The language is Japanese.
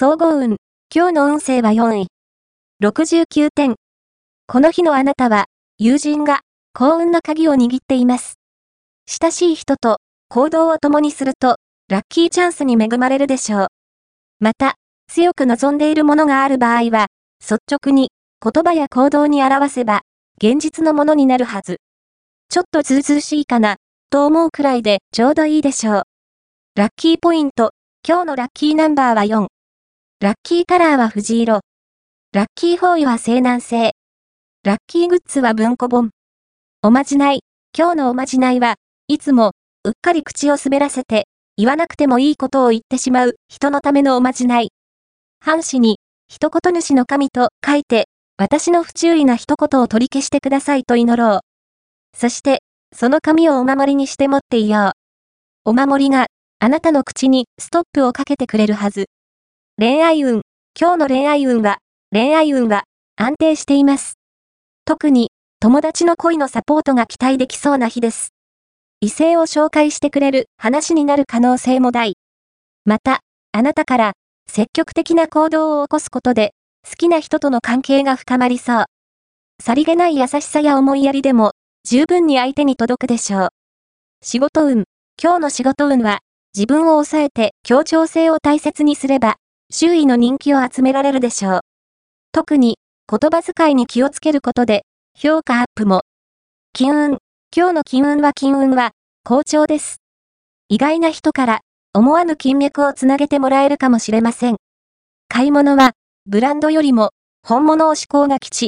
総合運。今日の運勢は4位。69点。この日のあなたは、友人が幸運の鍵を握っています。親しい人と行動を共にすると、ラッキーチャンスに恵まれるでしょう。また、強く望んでいるものがある場合は、率直に言葉や行動に表せば、現実のものになるはず。ちょっとずうずうしいかな、と思うくらいでちょうどいいでしょう。ラッキーポイント、今日のラッキーナンバーは4。ラッキーカラーは藤色。ラッキーフォーイは西南西。ラッキーグッズは文庫本。おまじない。今日のおまじないは、いつも、うっかり口を滑らせて、言わなくてもいいことを言ってしまう人のためのおまじない。半紙に、一言主の神と書いて、私の不注意な一言を取り消してくださいと祈ろう。そして、その紙をお守りにして持っていよう。お守りが、あなたの口にストップをかけてくれるはず。恋愛運。今日の恋愛運は、恋愛運は安定しています。特に、友達の恋のサポートが期待できそうな日です。異性を紹介してくれる話になる可能性も大。また、あなたから積極的な行動を起こすことで、好きな人との関係が深まりそう。さりげない優しさや思いやりでも、十分に相手に届くでしょう。仕事運。今日の仕事運は、自分を抑えて協調性を大切にすれば、周囲の人気を集められるでしょう。特に、言葉遣いに気をつけることで、評価アップも。金運。今日の金運は金運は、好調です。意外な人から、思わぬ金脈をつなげてもらえるかもしれません。買い物は、ブランドよりも、本物を思考が吉。